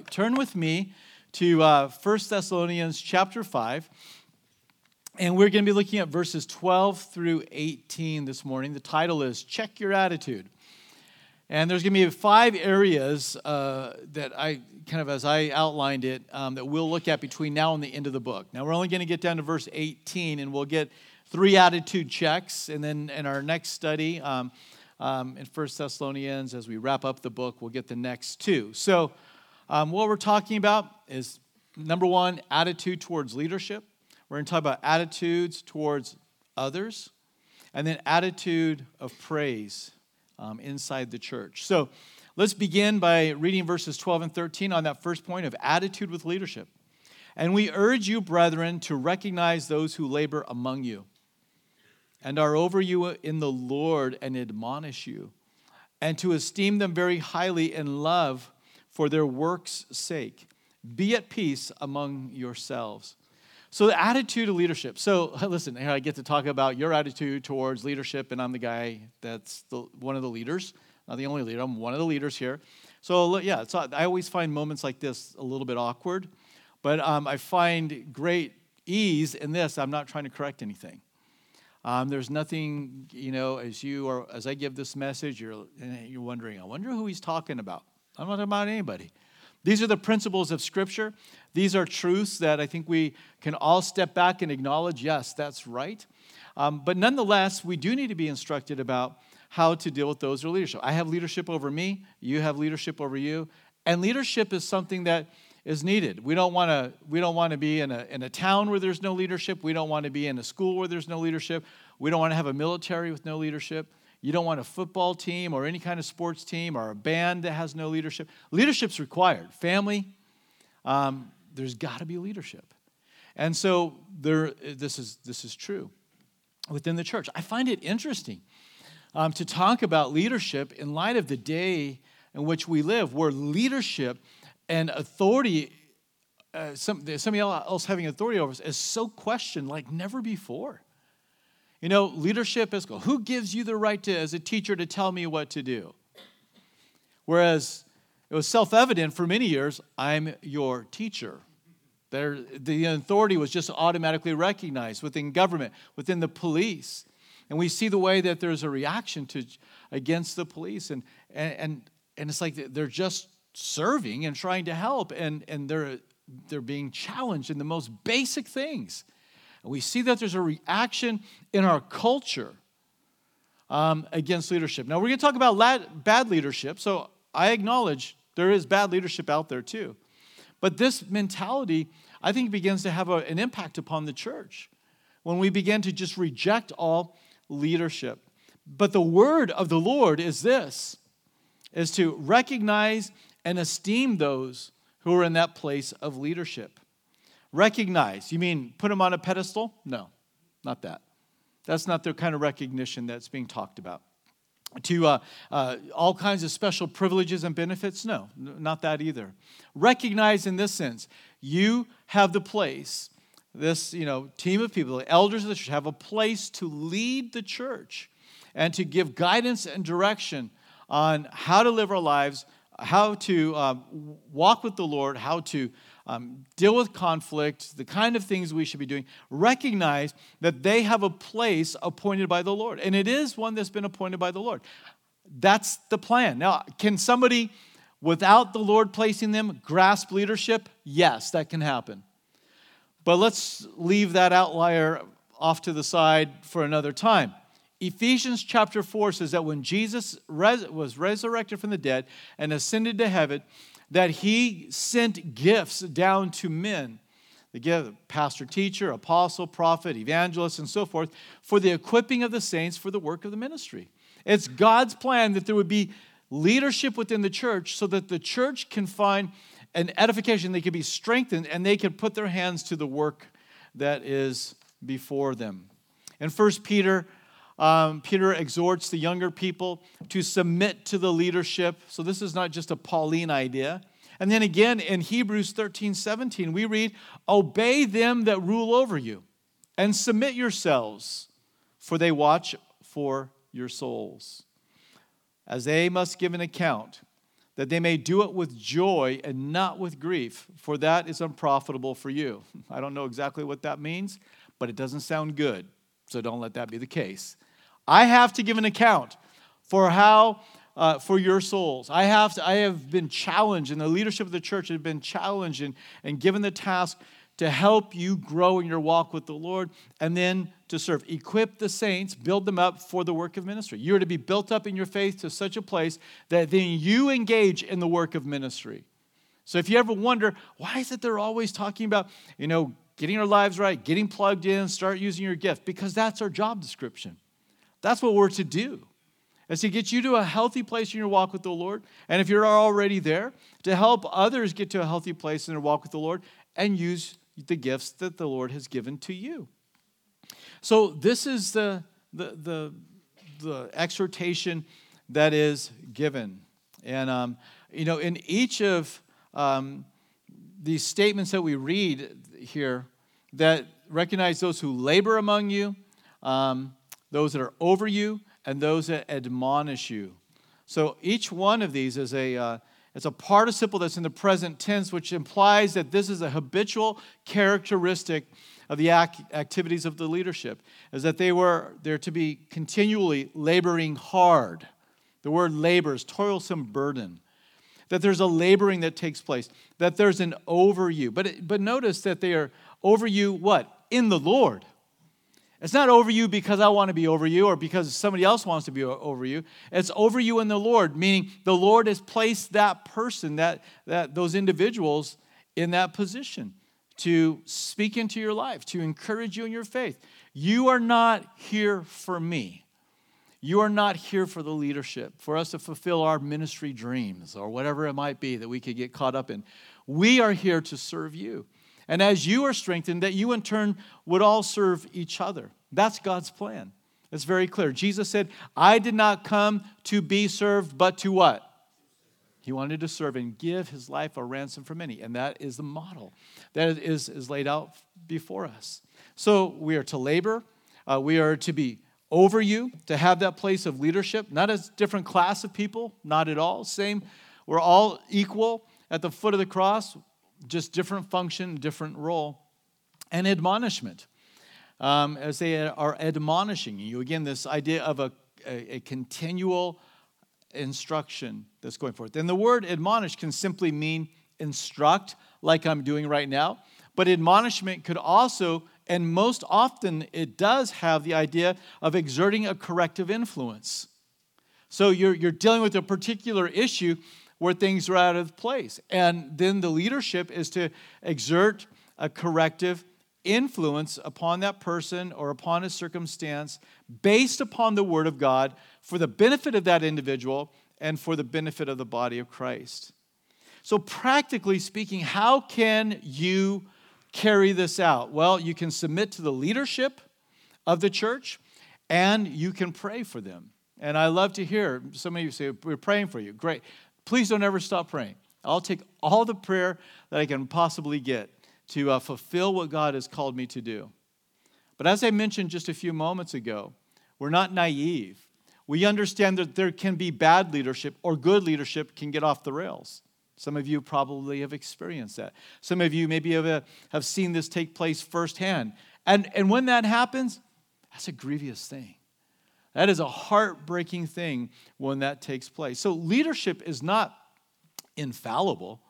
right, turn with me to uh, 1 Thessalonians chapter 5. And we're going to be looking at verses 12 through 18 this morning. The title is Check Your Attitude. And there's going to be five areas uh, that I kind of, as I outlined it, um, that we'll look at between now and the end of the book. Now, we're only going to get down to verse 18, and we'll get three attitude checks. And then in our next study um, um, in First Thessalonians, as we wrap up the book, we'll get the next two. So, um, what we're talking about is number one, attitude towards leadership. We're going to talk about attitudes towards others, and then attitude of praise um, inside the church. So let's begin by reading verses 12 and 13 on that first point of attitude with leadership. And we urge you, brethren, to recognize those who labor among you and are over you in the Lord and admonish you, and to esteem them very highly in love for their work's sake. Be at peace among yourselves. So, the attitude of leadership. So, listen, here I get to talk about your attitude towards leadership, and I'm the guy that's the, one of the leaders. Not the only leader, I'm one of the leaders here. So, yeah, so I always find moments like this a little bit awkward, but um, I find great ease in this. I'm not trying to correct anything. Um, there's nothing, you know, as you or as I give this message, you're, you're wondering, I wonder who he's talking about. I'm not talking about anybody. These are the principles of Scripture. These are truths that I think we can all step back and acknowledge yes, that's right. Um, but nonetheless, we do need to be instructed about how to deal with those who are leadership. I have leadership over me, you have leadership over you, and leadership is something that is needed. We don't want to we don't want to be in a in a town where there's no leadership. We don't want to be in a school where there's no leadership. We don't want to have a military with no leadership. You don't want a football team or any kind of sports team or a band that has no leadership. Leadership's required. Family, um, there's got to be leadership. And so there, this, is, this is true within the church. I find it interesting um, to talk about leadership in light of the day in which we live, where leadership and authority, uh, some, somebody else having authority over us, is so questioned like never before. You know, leadership is who gives you the right to, as a teacher, to tell me what to do? Whereas it was self evident for many years, I'm your teacher. There, the authority was just automatically recognized within government, within the police. And we see the way that there's a reaction to, against the police. And, and, and it's like they're just serving and trying to help, and, and they're, they're being challenged in the most basic things. And we see that there's a reaction in our culture um, against leadership. Now, we're going to talk about bad leadership. So I acknowledge there is bad leadership out there too. But this mentality, I think, begins to have a, an impact upon the church when we begin to just reject all leadership. But the word of the Lord is this is to recognize and esteem those who are in that place of leadership. Recognize, you mean put them on a pedestal? No, not that. That's not the kind of recognition that's being talked about. To uh, uh, all kinds of special privileges and benefits? No, not that either. Recognize in this sense, you have the place, this you know, team of people, the elders of the church, have a place to lead the church and to give guidance and direction on how to live our lives, how to um, walk with the Lord, how to um, deal with conflict, the kind of things we should be doing, recognize that they have a place appointed by the Lord. And it is one that's been appointed by the Lord. That's the plan. Now, can somebody, without the Lord placing them, grasp leadership? Yes, that can happen. But let's leave that outlier off to the side for another time. Ephesians chapter 4 says that when Jesus res- was resurrected from the dead and ascended to heaven, that he sent gifts down to men. The gift pastor teacher apostle prophet evangelist and so forth for the equipping of the saints for the work of the ministry. It's god's plan that there would be leadership within the church so that the church can find an edification they can be strengthened and they can put their hands to the work that is before them. In 1 peter um, Peter exhorts the younger people to submit to the leadership. So this is not just a Pauline idea. And then again in Hebrews 13 17, we read, Obey them that rule over you and submit yourselves, for they watch for your souls, as they must give an account that they may do it with joy and not with grief, for that is unprofitable for you. I don't know exactly what that means, but it doesn't sound good, so don't let that be the case. I have to give an account for how uh, for your souls. I have, to, I have been challenged, and the leadership of the church has been challenged and, and given the task to help you grow in your walk with the Lord and then to serve. Equip the saints, build them up for the work of ministry. You're to be built up in your faith to such a place that then you engage in the work of ministry. So if you ever wonder, why is it they're always talking about, you know, getting our lives right, getting plugged in, start using your gift? Because that's our job description. That's what we're to do is to get you to a healthy place in your walk with the Lord. And if you're already there, to help others get to a healthy place in their walk with the Lord and use the gifts that the Lord has given to you. So, this is the, the, the, the exhortation that is given. And, um, you know, in each of um, these statements that we read here, that recognize those who labor among you, um, those that are over you, and those that admonish you. So each one of these is a uh, it's a participle that's in the present tense, which implies that this is a habitual characteristic of the act, activities of the leadership, is that they were there to be continually laboring hard. The word labor is toilsome burden. That there's a laboring that takes place, that there's an over you. But, but notice that they are over you what? In the Lord. It's not over you because I want to be over you or because somebody else wants to be over you. It's over you in the Lord, meaning the Lord has placed that person, that, that those individuals in that position to speak into your life, to encourage you in your faith. You are not here for me. You are not here for the leadership, for us to fulfill our ministry dreams or whatever it might be that we could get caught up in. We are here to serve you. And as you are strengthened, that you in turn would all serve each other. That's God's plan. It's very clear. Jesus said, I did not come to be served, but to what? He wanted to serve and give his life a ransom for many. And that is the model that is, is laid out before us. So we are to labor, uh, we are to be over you, to have that place of leadership, not as a different class of people, not at all. Same, we're all equal at the foot of the cross just different function, different role. And admonishment, um, as they are admonishing you. Again, this idea of a, a, a continual instruction that's going forth. And the word admonish can simply mean instruct, like I'm doing right now. But admonishment could also, and most often it does have the idea of exerting a corrective influence. So you're, you're dealing with a particular issue where things are out of place. And then the leadership is to exert a corrective influence upon that person or upon a circumstance based upon the Word of God for the benefit of that individual and for the benefit of the body of Christ. So, practically speaking, how can you carry this out? Well, you can submit to the leadership of the church and you can pray for them. And I love to hear some of you say, We're praying for you. Great. Please don't ever stop praying. I'll take all the prayer that I can possibly get to uh, fulfill what God has called me to do. But as I mentioned just a few moments ago, we're not naive. We understand that there can be bad leadership or good leadership can get off the rails. Some of you probably have experienced that. Some of you maybe have, uh, have seen this take place firsthand. And, and when that happens, that's a grievous thing. That is a heartbreaking thing when that takes place. So, leadership is not infallible.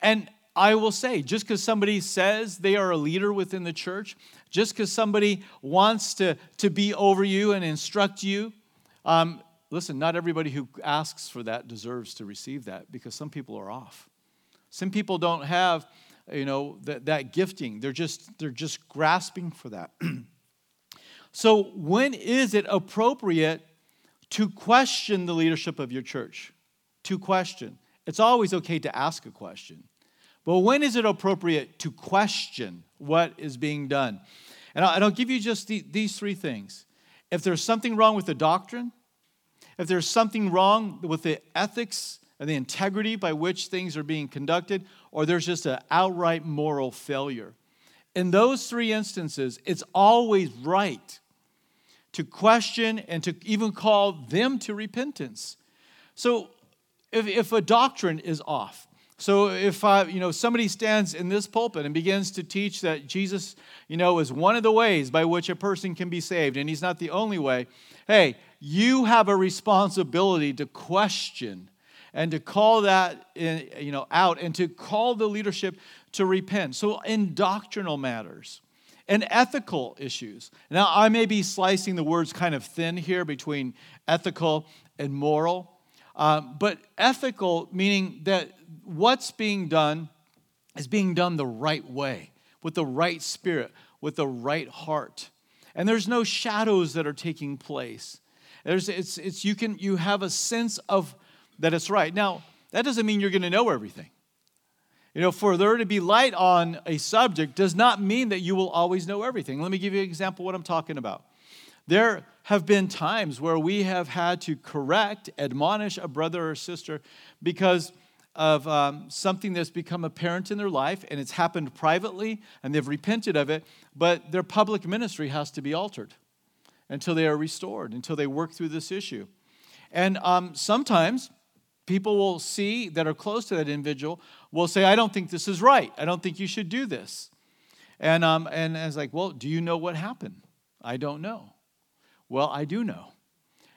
And I will say, just because somebody says they are a leader within the church, just because somebody wants to, to be over you and instruct you, um, listen, not everybody who asks for that deserves to receive that because some people are off. Some people don't have, you know, that, that gifting. They're just, they're just grasping for that. So, when is it appropriate to question the leadership of your church? To question. It's always okay to ask a question. But when is it appropriate to question what is being done? And I'll give you just these three things. If there's something wrong with the doctrine, if there's something wrong with the ethics and the integrity by which things are being conducted, or there's just an outright moral failure. In those three instances, it's always right to question and to even call them to repentance. So, if, if a doctrine is off, so if uh, you know somebody stands in this pulpit and begins to teach that Jesus, you know, is one of the ways by which a person can be saved, and he's not the only way, hey, you have a responsibility to question and to call that in, you know out and to call the leadership to repent. So in doctrinal matters and ethical issues. Now I may be slicing the words kind of thin here between ethical and moral. Um, but ethical, meaning that what's being done is being done the right way, with the right spirit, with the right heart. And there's no shadows that are taking place. There's, it's, it's, you, can, you have a sense of that it's right. Now, that doesn't mean you're going to know everything. You know, for there to be light on a subject does not mean that you will always know everything. Let me give you an example of what I'm talking about. There have been times where we have had to correct, admonish a brother or sister because of um, something that's become apparent in their life and it's happened privately and they've repented of it, but their public ministry has to be altered until they are restored, until they work through this issue. And um, sometimes people will see that are close to that individual will say, I don't think this is right. I don't think you should do this. And, um, and it's like, well, do you know what happened? I don't know. Well, I do know.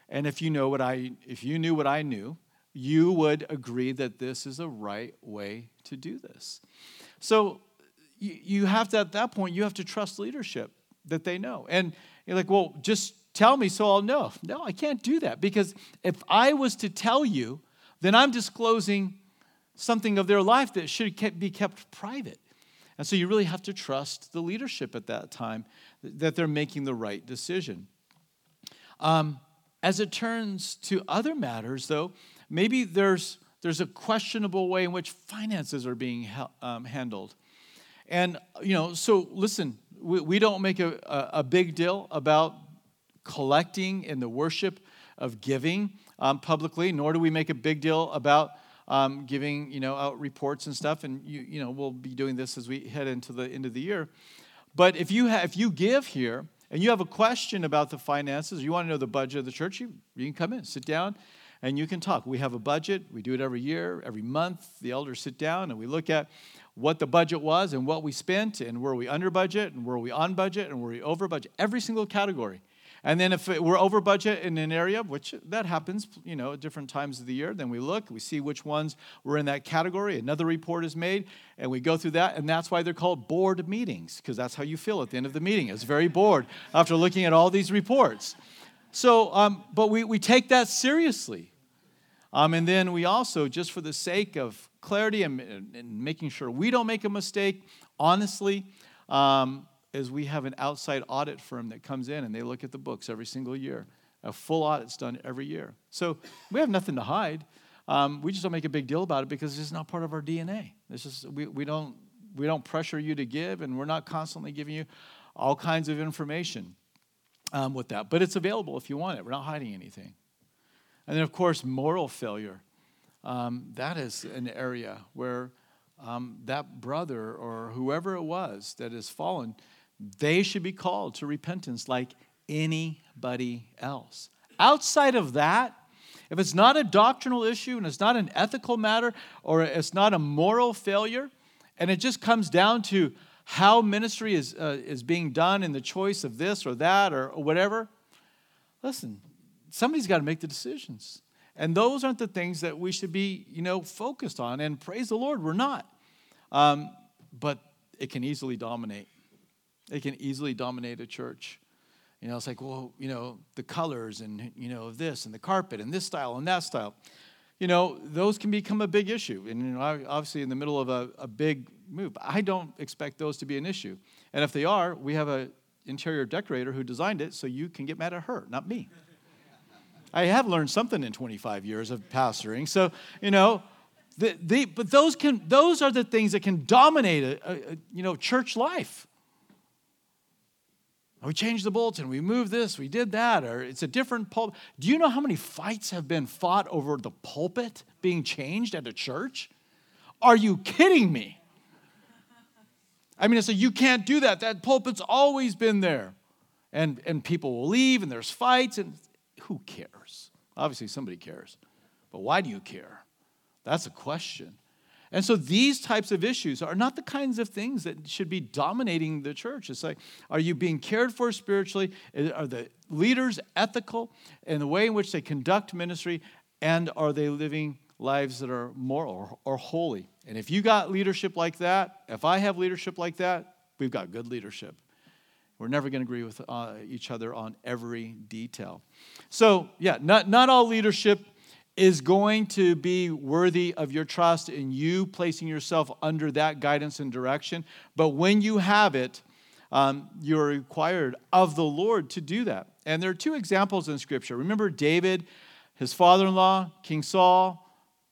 And if you know what I if you knew what I knew, you would agree that this is a right way to do this. So you have to at that point you have to trust leadership that they know. And you're like, "Well, just tell me so I'll know." No, I can't do that because if I was to tell you, then I'm disclosing something of their life that should be kept private. And so you really have to trust the leadership at that time that they're making the right decision. Um, as it turns to other matters, though, maybe there's, there's a questionable way in which finances are being um, handled. And, you know, so listen, we, we don't make a, a, a, big deal about collecting in the worship of giving um, publicly, nor do we make a big deal about um, giving, you know, out reports and stuff. And, you, you know, we'll be doing this as we head into the end of the year. But if you, if you give here, and you have a question about the finances, you want to know the budget of the church, you, you can come in, sit down, and you can talk. We have a budget. We do it every year, every month. The elders sit down and we look at what the budget was and what we spent, and were we under budget, and were we on budget, and were we over budget. Every single category. And then if we're over budget in an area, which that happens, you know, at different times of the year, then we look, we see which ones were in that category. Another report is made, and we go through that, and that's why they're called board meetings, because that's how you feel at the end of the meeting. It's very bored after looking at all these reports. So, um, but we, we take that seriously. Um, and then we also, just for the sake of clarity and, and making sure we don't make a mistake, honestly, um, is we have an outside audit firm that comes in and they look at the books every single year. A full audit's done every year. So we have nothing to hide. Um, we just don't make a big deal about it because it's not part of our DNA. It's just we, we don't we don't pressure you to give, and we're not constantly giving you all kinds of information um, with that. But it's available if you want it. We're not hiding anything. And then, of course, moral failure. Um, that is an area where um, that brother or whoever it was that has fallen they should be called to repentance like anybody else. Outside of that, if it's not a doctrinal issue and it's not an ethical matter or it's not a moral failure, and it just comes down to how ministry is, uh, is being done and the choice of this or that or, whatever, listen, somebody's got to make the decisions. And those aren't the things that we should be, you know, focused on. And praise the Lord, we're not. Um, but it can easily dominate. They can easily dominate a church. You know, it's like, well, you know, the colors and, you know, of this and the carpet and this style and that style. You know, those can become a big issue. And, you know, obviously in the middle of a, a big move. I don't expect those to be an issue. And if they are, we have an interior decorator who designed it, so you can get mad at her, not me. I have learned something in 25 years of pastoring. So, you know, the, the, but those, can, those are the things that can dominate a, a you know, church life we changed the bulletin, we moved this, we did that, or it's a different pulpit. Do you know how many fights have been fought over the pulpit being changed at a church? Are you kidding me? I mean, it's like, you can't do that. That pulpit's always been there. And, and people will leave, and there's fights, and who cares? Obviously, somebody cares. But why do you care? That's a question. And so these types of issues are not the kinds of things that should be dominating the church. It's like, are you being cared for spiritually? Are the leaders ethical in the way in which they conduct ministry? And are they living lives that are moral or, holy? And if you got leadership like that, if I have leadership like that, we've got good leadership. We're never going to agree with uh, each other on every detail. So, yeah, not, not all leadership is going to be worthy of your trust in you placing yourself under that guidance and direction. But when you have it, um, you're required of the Lord to do that. And there are two examples in Scripture. Remember David, his father in law, King Saul,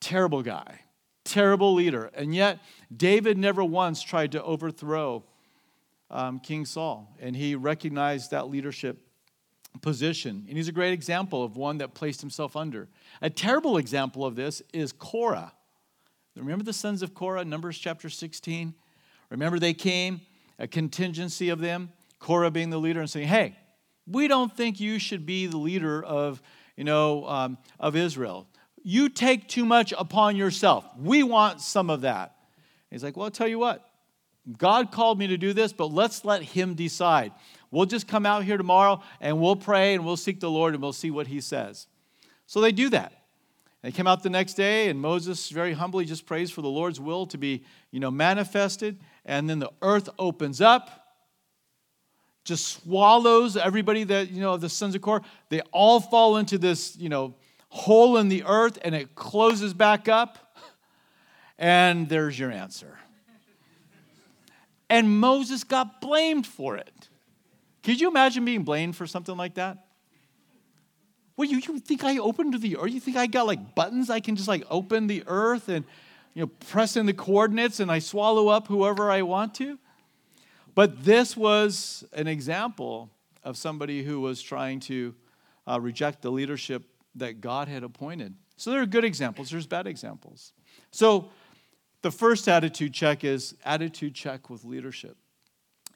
terrible guy, terrible leader. And yet, David never once tried to overthrow um, King Saul. And he recognized that leadership position. And he's a great example of one that placed himself under. A terrible example of this is Korah. Remember the sons of Korah, Numbers chapter 16? Remember they came, a contingency of them, Korah being the leader, and saying, hey, we don't think you should be the leader of, you know, um, of Israel. You take too much upon yourself. We want some of that. He's like, well, I'll tell you what. God called me to do this, but let's let him decide. We'll just come out here tomorrow and we'll pray and we'll seek the Lord and we'll see what he says. So they do that. They come out the next day, and Moses very humbly just prays for the Lord's will to be, you know, manifested. And then the earth opens up, just swallows everybody that, you know, the sons of Korah. They all fall into this, you know, hole in the earth, and it closes back up. And there's your answer. And Moses got blamed for it. Could you imagine being blamed for something like that? What you, you think I opened the earth? You think I got like buttons I can just like open the earth and you know press in the coordinates and I swallow up whoever I want to? But this was an example of somebody who was trying to uh, reject the leadership that God had appointed. So there are good examples, there's bad examples. So the first attitude check is attitude check with leadership.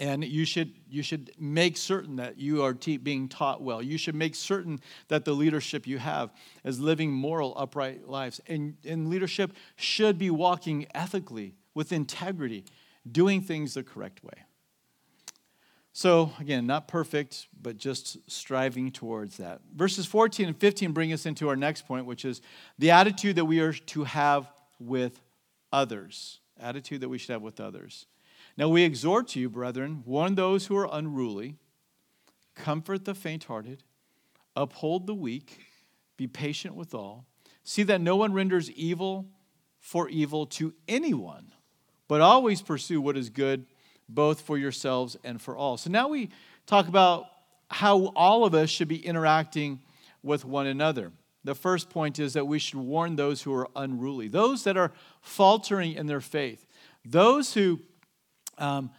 And you should, you should make certain that you are te- being taught well. You should make certain that the leadership you have is living moral, upright lives. And, and leadership should be walking ethically, with integrity, doing things the correct way. So, again, not perfect, but just striving towards that. Verses 14 and 15 bring us into our next point, which is the attitude that we are to have with others. Attitude that we should have with others. Now we exhort you, brethren, warn those who are unruly, comfort the faint hearted, uphold the weak, be patient with all. See that no one renders evil for evil to anyone, but always pursue what is good, both for yourselves and for all. So now we talk about how all of us should be interacting with one another. The first point is that we should warn those who are unruly, those that are faltering in their faith, those who um,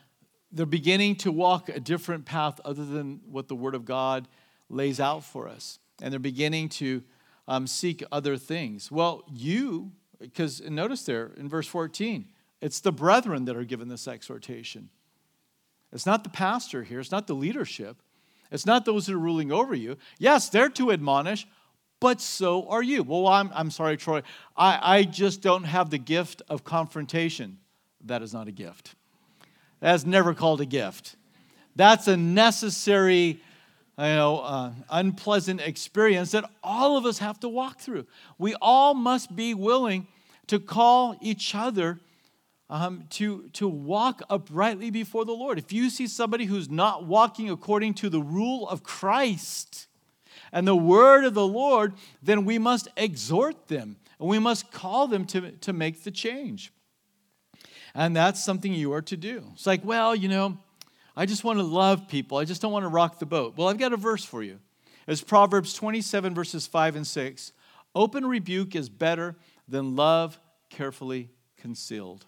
they're beginning to walk a different path other than what the Word of God lays out for us. And they're beginning to um, seek other things. Well, you, because notice there in verse 14, it's the brethren that are given this exhortation. It's not the pastor here, it's not the leadership, it's not those that are ruling over you. Yes, they're to admonish, but so are you. Well, I'm, I'm sorry, Troy, I, I just don't have the gift of confrontation. That is not a gift. That's never called a gift. That's a necessary, you know, uh, unpleasant experience that all of us have to walk through. We all must be willing to call each other um, to, to walk uprightly before the Lord. If you see somebody who's not walking according to the rule of Christ and the word of the Lord, then we must exhort them and we must call them to, to make the change. And that's something you are to do. It's like, well, you know, I just want to love people. I just don't want to rock the boat. Well, I've got a verse for you. It's Proverbs 27, verses 5 and 6. Open rebuke is better than love carefully concealed.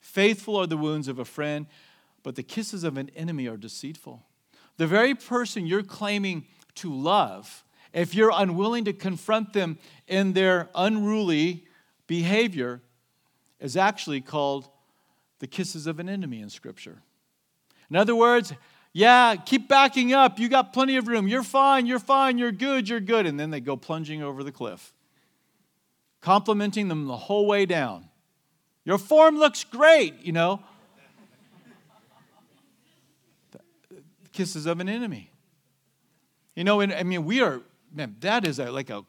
Faithful are the wounds of a friend, but the kisses of an enemy are deceitful. The very person you're claiming to love, if you're unwilling to confront them in their unruly behavior, is actually called the kisses of an enemy in Scripture. In other words, yeah, keep backing up. You got plenty of room. You're fine. You're fine. You're good. You're good. And then they go plunging over the cliff. complimenting them the whole way down. Your form looks great, you know. Kisses of an enemy. You know, and I mean, we are, man, that is a, like a,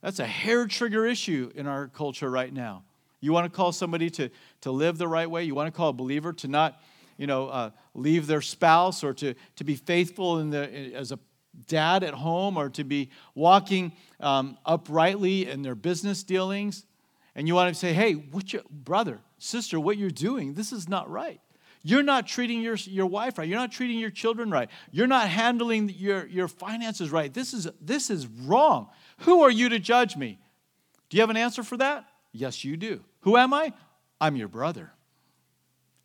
that's a hair trigger issue in our culture right now. You want to call somebody to, to live the right way. You want to call a believer to not, you know, uh, leave their spouse or to, to be faithful in the, as a dad at home or to be walking um, uprightly in their business dealings. And you want to say, hey, what your brother, sister, what you're doing, this is not right. You're not treating your, your wife right. You're not treating your children right. You're not handling your, your finances right. This is, this is wrong. Who are you to judge me? Do you have an answer for that? Yes, you do. Who am I? I'm your brother.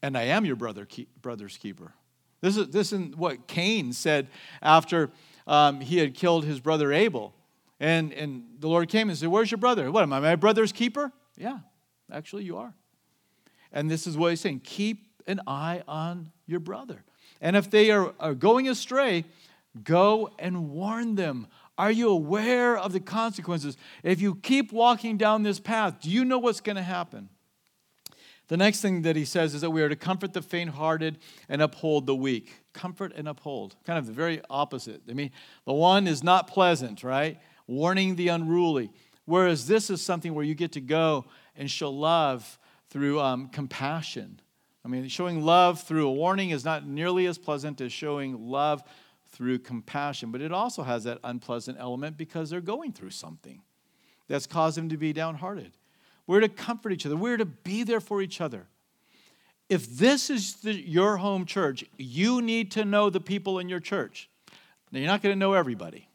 And I am your brother, keep, brother's keeper. This is, this is what Cain said after um, he had killed his brother Abel. And, and the Lord came and said, Where's your brother? What, am I my brother's keeper? Yeah, actually, you are. And this is what he's saying keep an eye on your brother. And if they are, are going astray, go and warn them. Are you aware of the consequences? If you keep walking down this path, do you know what's going to happen? The next thing that he says is that we are to comfort the faint hearted and uphold the weak. Comfort and uphold. Kind of the very opposite. I mean, the one is not pleasant, right? Warning the unruly. Whereas this is something where you get to go and show love through um, compassion. I mean, showing love through a warning is not nearly as pleasant as showing love through compassion, but it also has that unpleasant element because they're going through something that's caused them to be downhearted. We're to comfort each other. We're to be there for each other. If this is the, your home church, you need to know the people in your church. Now, you're not going to know everybody,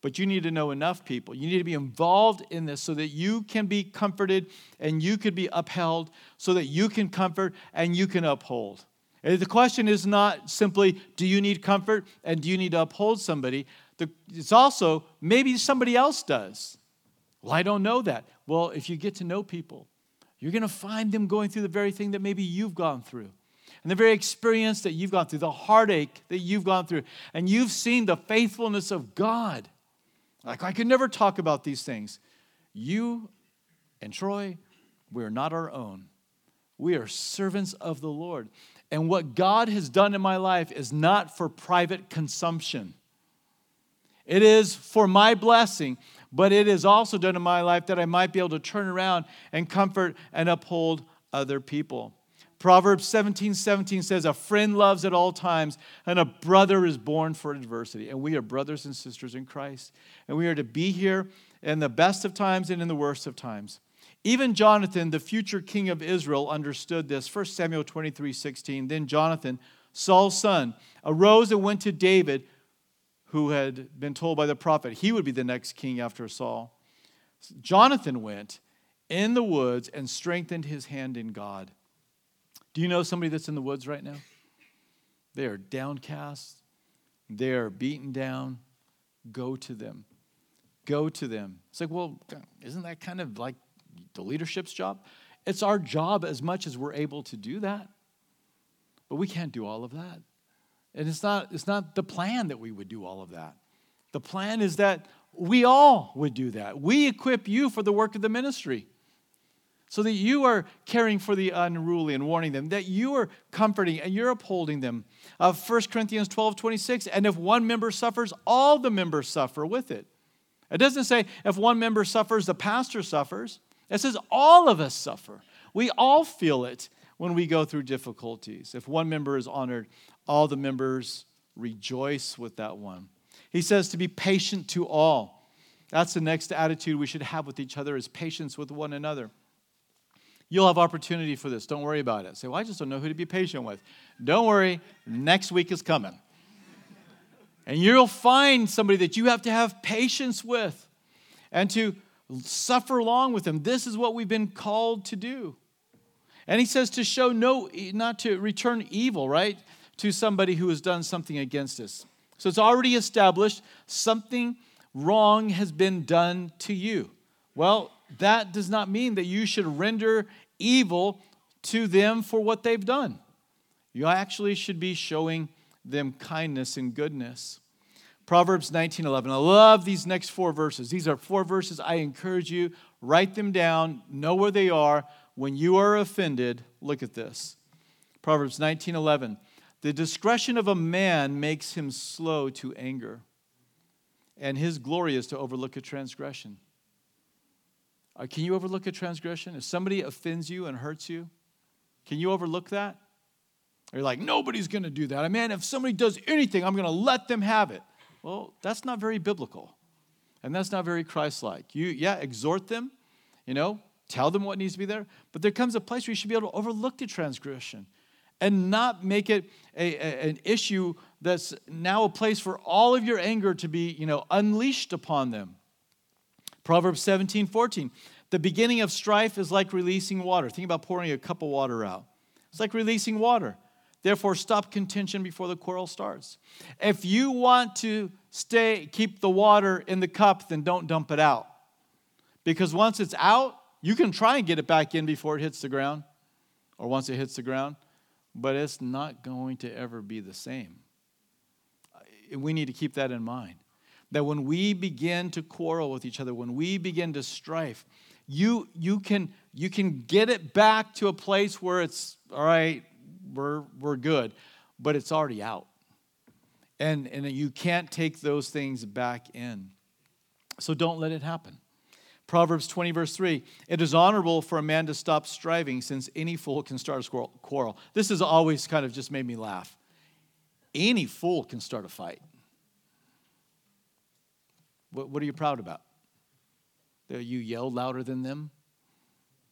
but you need to know enough people. You need to be involved in this so that you can be comforted and you could be upheld, so that you can comfort and you can uphold. The question is not simply, do you need comfort and do you need to uphold somebody? It's also, maybe somebody else does. Well, I don't know that. Well, if you get to know people, you're going to find them going through the very thing that maybe you've gone through. And the very experience that you've gone through, the heartache that you've gone through, and you've seen the faithfulness of God. Like, I could never talk about these things. You and Troy, we're not our own. We are servants of the Lord. And what God has done in my life is not for private consumption, it is for my blessing but it is also done in my life that I might be able to turn around and comfort and uphold other people. Proverbs 17 17 says, A friend loves at all times, and a brother is born for adversity. And we are brothers and sisters in Christ. And we are to be here in the best of times and in the worst of times. Even Jonathan, the future king of Israel, understood this. 1 Samuel 23 16. Then Jonathan, Saul's son, arose and went to David who had been told by the prophet he would be the next king after Saul. Jonathan went in the woods and strengthened his hand in God. Do you know somebody that's in the woods right now? They are downcast, they are beaten down. Go to them. Go to them. It's like, well, isn't that kind of like the leadership's job? It's our job as much as we're able to do that. But we can't do all of that. And it's not, it's not the plan that we would do all of that. The plan is that we all would do that. We equip you for the work of the ministry so that you are caring for the unruly and warning them, that you are comforting and you're upholding them. Uh, 1 Corinthians 12 26, and if one member suffers, all the members suffer with it. It doesn't say if one member suffers, the pastor suffers. It says all of us suffer. We all feel it when we go through difficulties. If one member is honored, all the members rejoice with that one. He says to be patient to all. That's the next attitude we should have with each other is patience with one another. You'll have opportunity for this. Don't worry about it. Say, well, I just don't know who to be patient with. Don't worry, next week is coming. And you'll find somebody that you have to have patience with and to suffer along with them. This is what we've been called to do. And he says to show no, not to return evil, right? to somebody who has done something against us. So it's already established something wrong has been done to you. Well, that does not mean that you should render evil to them for what they've done. You actually should be showing them kindness and goodness. Proverbs 19:11. I love these next four verses. These are four verses I encourage you write them down, know where they are. When you are offended, look at this. Proverbs 19:11. The discretion of a man makes him slow to anger, and his glory is to overlook a transgression. Uh, can you overlook a transgression? If somebody offends you and hurts you, can you overlook that? Or you're like, nobody's going to do that. I mean, if somebody does anything, I'm going to let them have it. Well, that's not very biblical. And that's not very Christ like. You, yeah, exhort them, you know, tell them what needs to be there. But there comes a place where you should be able to overlook the transgression and not make it a, a, an issue that's now a place for all of your anger to be, you know, unleashed upon them. Proverbs 17, 14. The beginning of strife is like releasing water. Think about pouring a cup of water out. It's like releasing water. Therefore, stop contention before the quarrel starts. If you want to stay, keep the water in the cup, then don't dump it out. Because once it's out, you can try and get it back in before it hits the ground, or once it hits the ground, but it's not going to ever be the same. Uh, we need to keep that in mind. That when we begin to quarrel with each other, when we begin to strife, you, you, can, you can get it back to a place where it's, all right, we're, we're good, but it's already out. And, and you can't take those things back in. So don't let it happen. Proverbs 20, verse 3 It is honorable for a man to stop striving, since any fool can start a quarrel. This has always kind of just made me laugh. Any fool can start a fight. What, what are you proud about? That you yelled louder than them?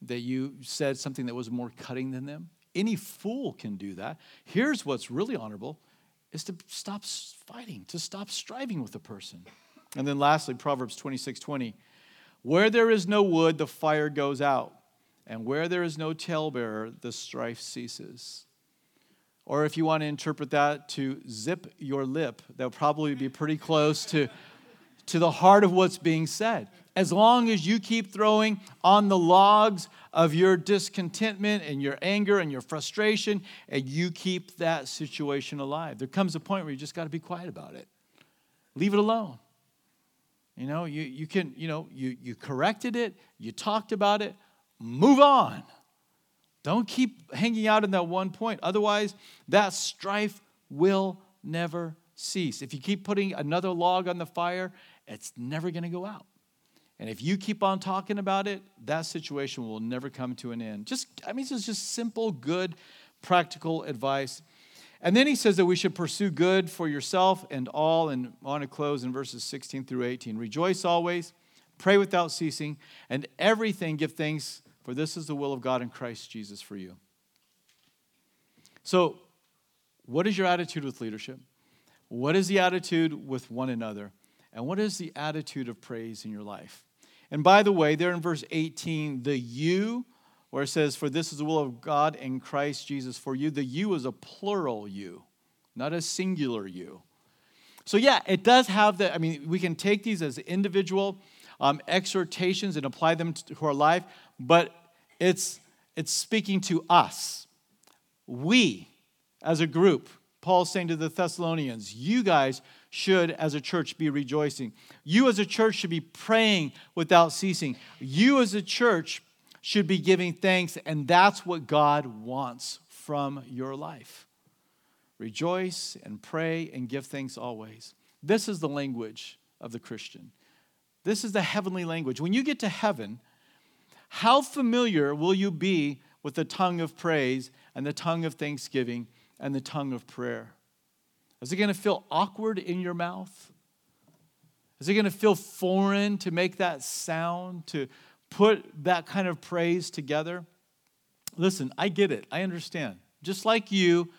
That you said something that was more cutting than them? Any fool can do that. Here's what's really honorable is to stop fighting, to stop striving with a person. And then lastly, Proverbs 26 20. Where there is no wood, the fire goes out. And where there is no talebearer, the strife ceases. Or if you want to interpret that to zip your lip, that would probably be pretty close to, to the heart of what's being said. As long as you keep throwing on the logs of your discontentment and your anger and your frustration, and you keep that situation alive. There comes a point where you just got to be quiet about it. Leave it alone. You know, you, you can, you know, you, you corrected it, you talked about it, move on. Don't keep hanging out in that one point. Otherwise, that strife will never cease. If you keep putting another log on the fire, it's never going to go out. And if you keep on talking about it, that situation will never come to an end. Just, I mean, this is just simple, good, practical advice. And then he says that we should pursue good for yourself and all. And want to close in verses 16 through 18. Rejoice always, pray without ceasing, and everything give thanks, for this is the will of God in Christ Jesus for you. So, what is your attitude with leadership? What is the attitude with one another? And what is the attitude of praise in your life? And by the way, there in verse 18, the you, where it says, For this is the will of God in Christ Jesus for you, the you is a plural you, not a singular you. So, yeah, it does have the, I mean, we can take these as individual um, exhortations and apply them to our life, but it's, it's speaking to us. We, as a group, Paul's saying to the Thessalonians, you guys should, as a church, be rejoicing. You, as a church, should be praying without ceasing. You, as a church, should be giving thanks, and that's what God wants from your life. Rejoice and pray and give thanks always. This is the language of the Christian. This is the heavenly language. When you get to heaven, how familiar will you be with the tongue of praise and the tongue of thanksgiving and the tongue of prayer? Is it going to feel awkward in your mouth? Is it going to feel foreign to make that sound, to put that kind of praise together? Listen, I get it. I understand. Just like you,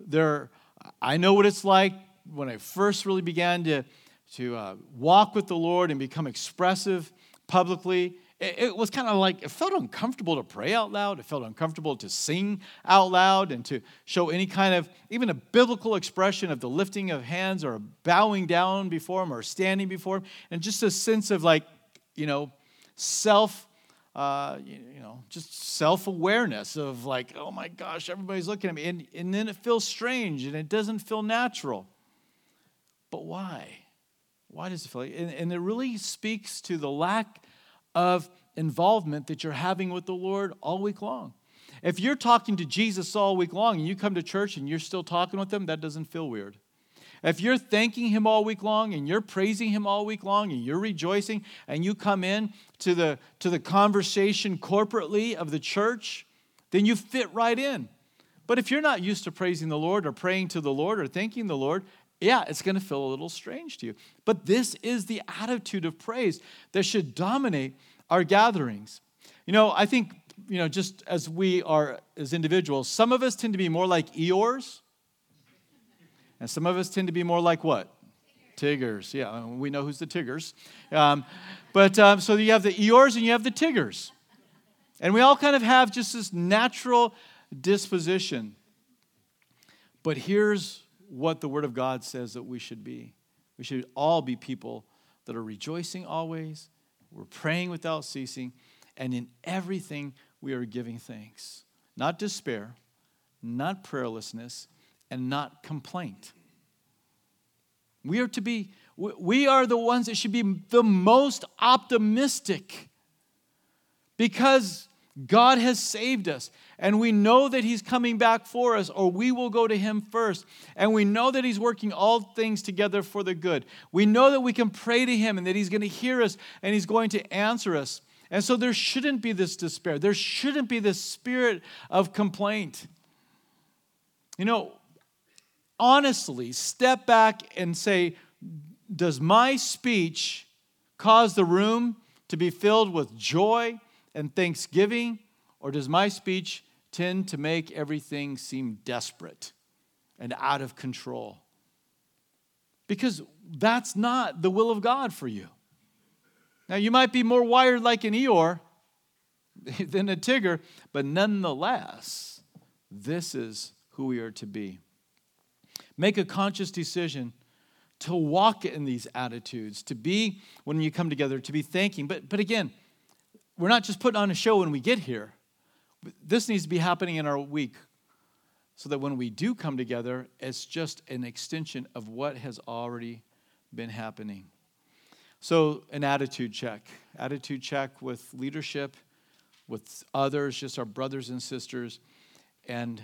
there, I know what it's like when I first really began to, to uh, walk with the Lord and become expressive publicly it, was kind of like, it felt uncomfortable to pray out loud. It felt uncomfortable to sing out loud and to show any kind of, even a biblical expression of the lifting of hands or bowing down before Him or standing before Him. And just a sense of like, you know, self, uh, you know, just self awareness of like, oh my gosh, everybody's looking at me. And, and then it feels strange and it doesn't feel natural. But why? Why does it feel like? And, and it really speaks to the lack of involvement that you're having with the Lord all week long. If you're talking to Jesus all week long and you come to church and you're still talking with him, that doesn't feel weird. If you're thanking him all week long and you're praising him all week long and you're rejoicing and you come in to the, to the conversation corporately of the church, then you fit right in. But if you're not used to praising the Lord or praying to the Lord or thanking the Lord, yeah, it's going to feel a little strange to you. But this is the attitude of praise that should dominate our gatherings. You know, I think, you know, just as we are as individuals, some of us tend to be more like Eeyores, and some of us tend to be more like what? Tiggers. Yeah, we know who's the Tiggers. Um, but um, so you have the Eeyores and you have the Tiggers. And we all kind of have just this natural disposition. But here's what the Word of God says that we should be we should all be people that are rejoicing always, we're praying without ceasing, and in everything we are giving thanks. Not despair, not prayerlessness, and not complaint. We are to be, we are the ones that should be the most optimistic because God has saved us, and we know that He's coming back for us, or we will go to Him first. And we know that He's working all things together for the good. We know that we can pray to Him and that He's going to hear us and He's going to answer us. And so there shouldn't be this despair. There shouldn't be this spirit of complaint. You know, honestly, step back and say, Does my speech cause the room to be filled with joy? And thanksgiving, or does my speech tend to make everything seem desperate and out of control? Because that's not the will of God for you. Now, you might be more wired like an Eeyore than a Tigger, but nonetheless, this is who we are to be. Make a conscious decision to walk in these attitudes, to be, when you come together, to be thanking. But, but again, we're not just putting on a show when we get here. This needs to be happening in our week so that when we do come together, it's just an extension of what has already been happening. So, an attitude check. Attitude check with leadership, with others, just our brothers and sisters, and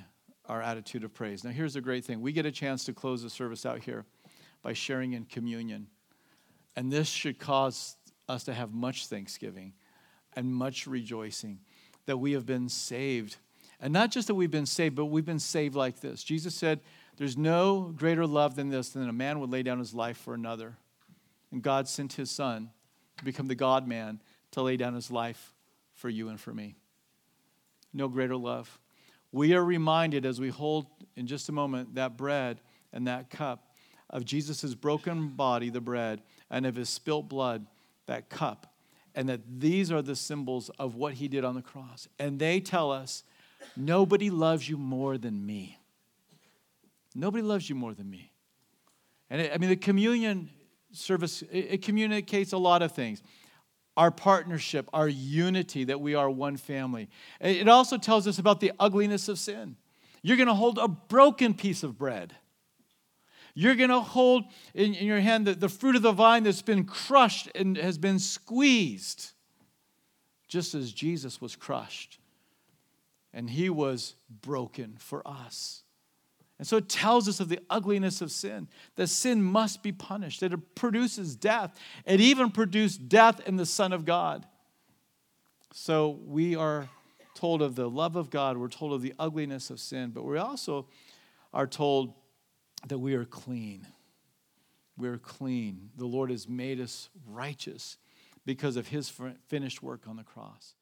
our attitude of praise. Now, here's the great thing we get a chance to close the service out here by sharing in communion. And this should cause us to have much thanksgiving and much rejoicing that we have been saved. And not just that we've been saved, but we've been saved like this. Jesus said, There's no greater love than this, than a man would lay down his life for another. And God sent his son to become the God man to lay down his life for you and for me. No greater love. We are reminded as we hold in just a moment that bread and that cup of Jesus' broken body, the bread, and of his spilt blood, that cup and that these are the symbols of what he did on the cross. And they tell us, nobody loves you more than me. Nobody loves you more than me. And it, I mean, the communion service, it, it communicates a lot of things our partnership, our unity, that we are one family. It also tells us about the ugliness of sin. You're going to hold a broken piece of bread you're going to hold in, in, your hand the, the fruit of the vine that's been crushed and has been squeezed, just as Jesus was crushed and he was broken for us. And so it tells us of the ugliness of sin, that sin must be punished, that it produces death. It even produced death in the Son of God. So we are told of the love of God, we're told of the ugliness of sin, but we also are told that we are clean. We are clean. The Lord has made us righteous because of his finished work on the cross.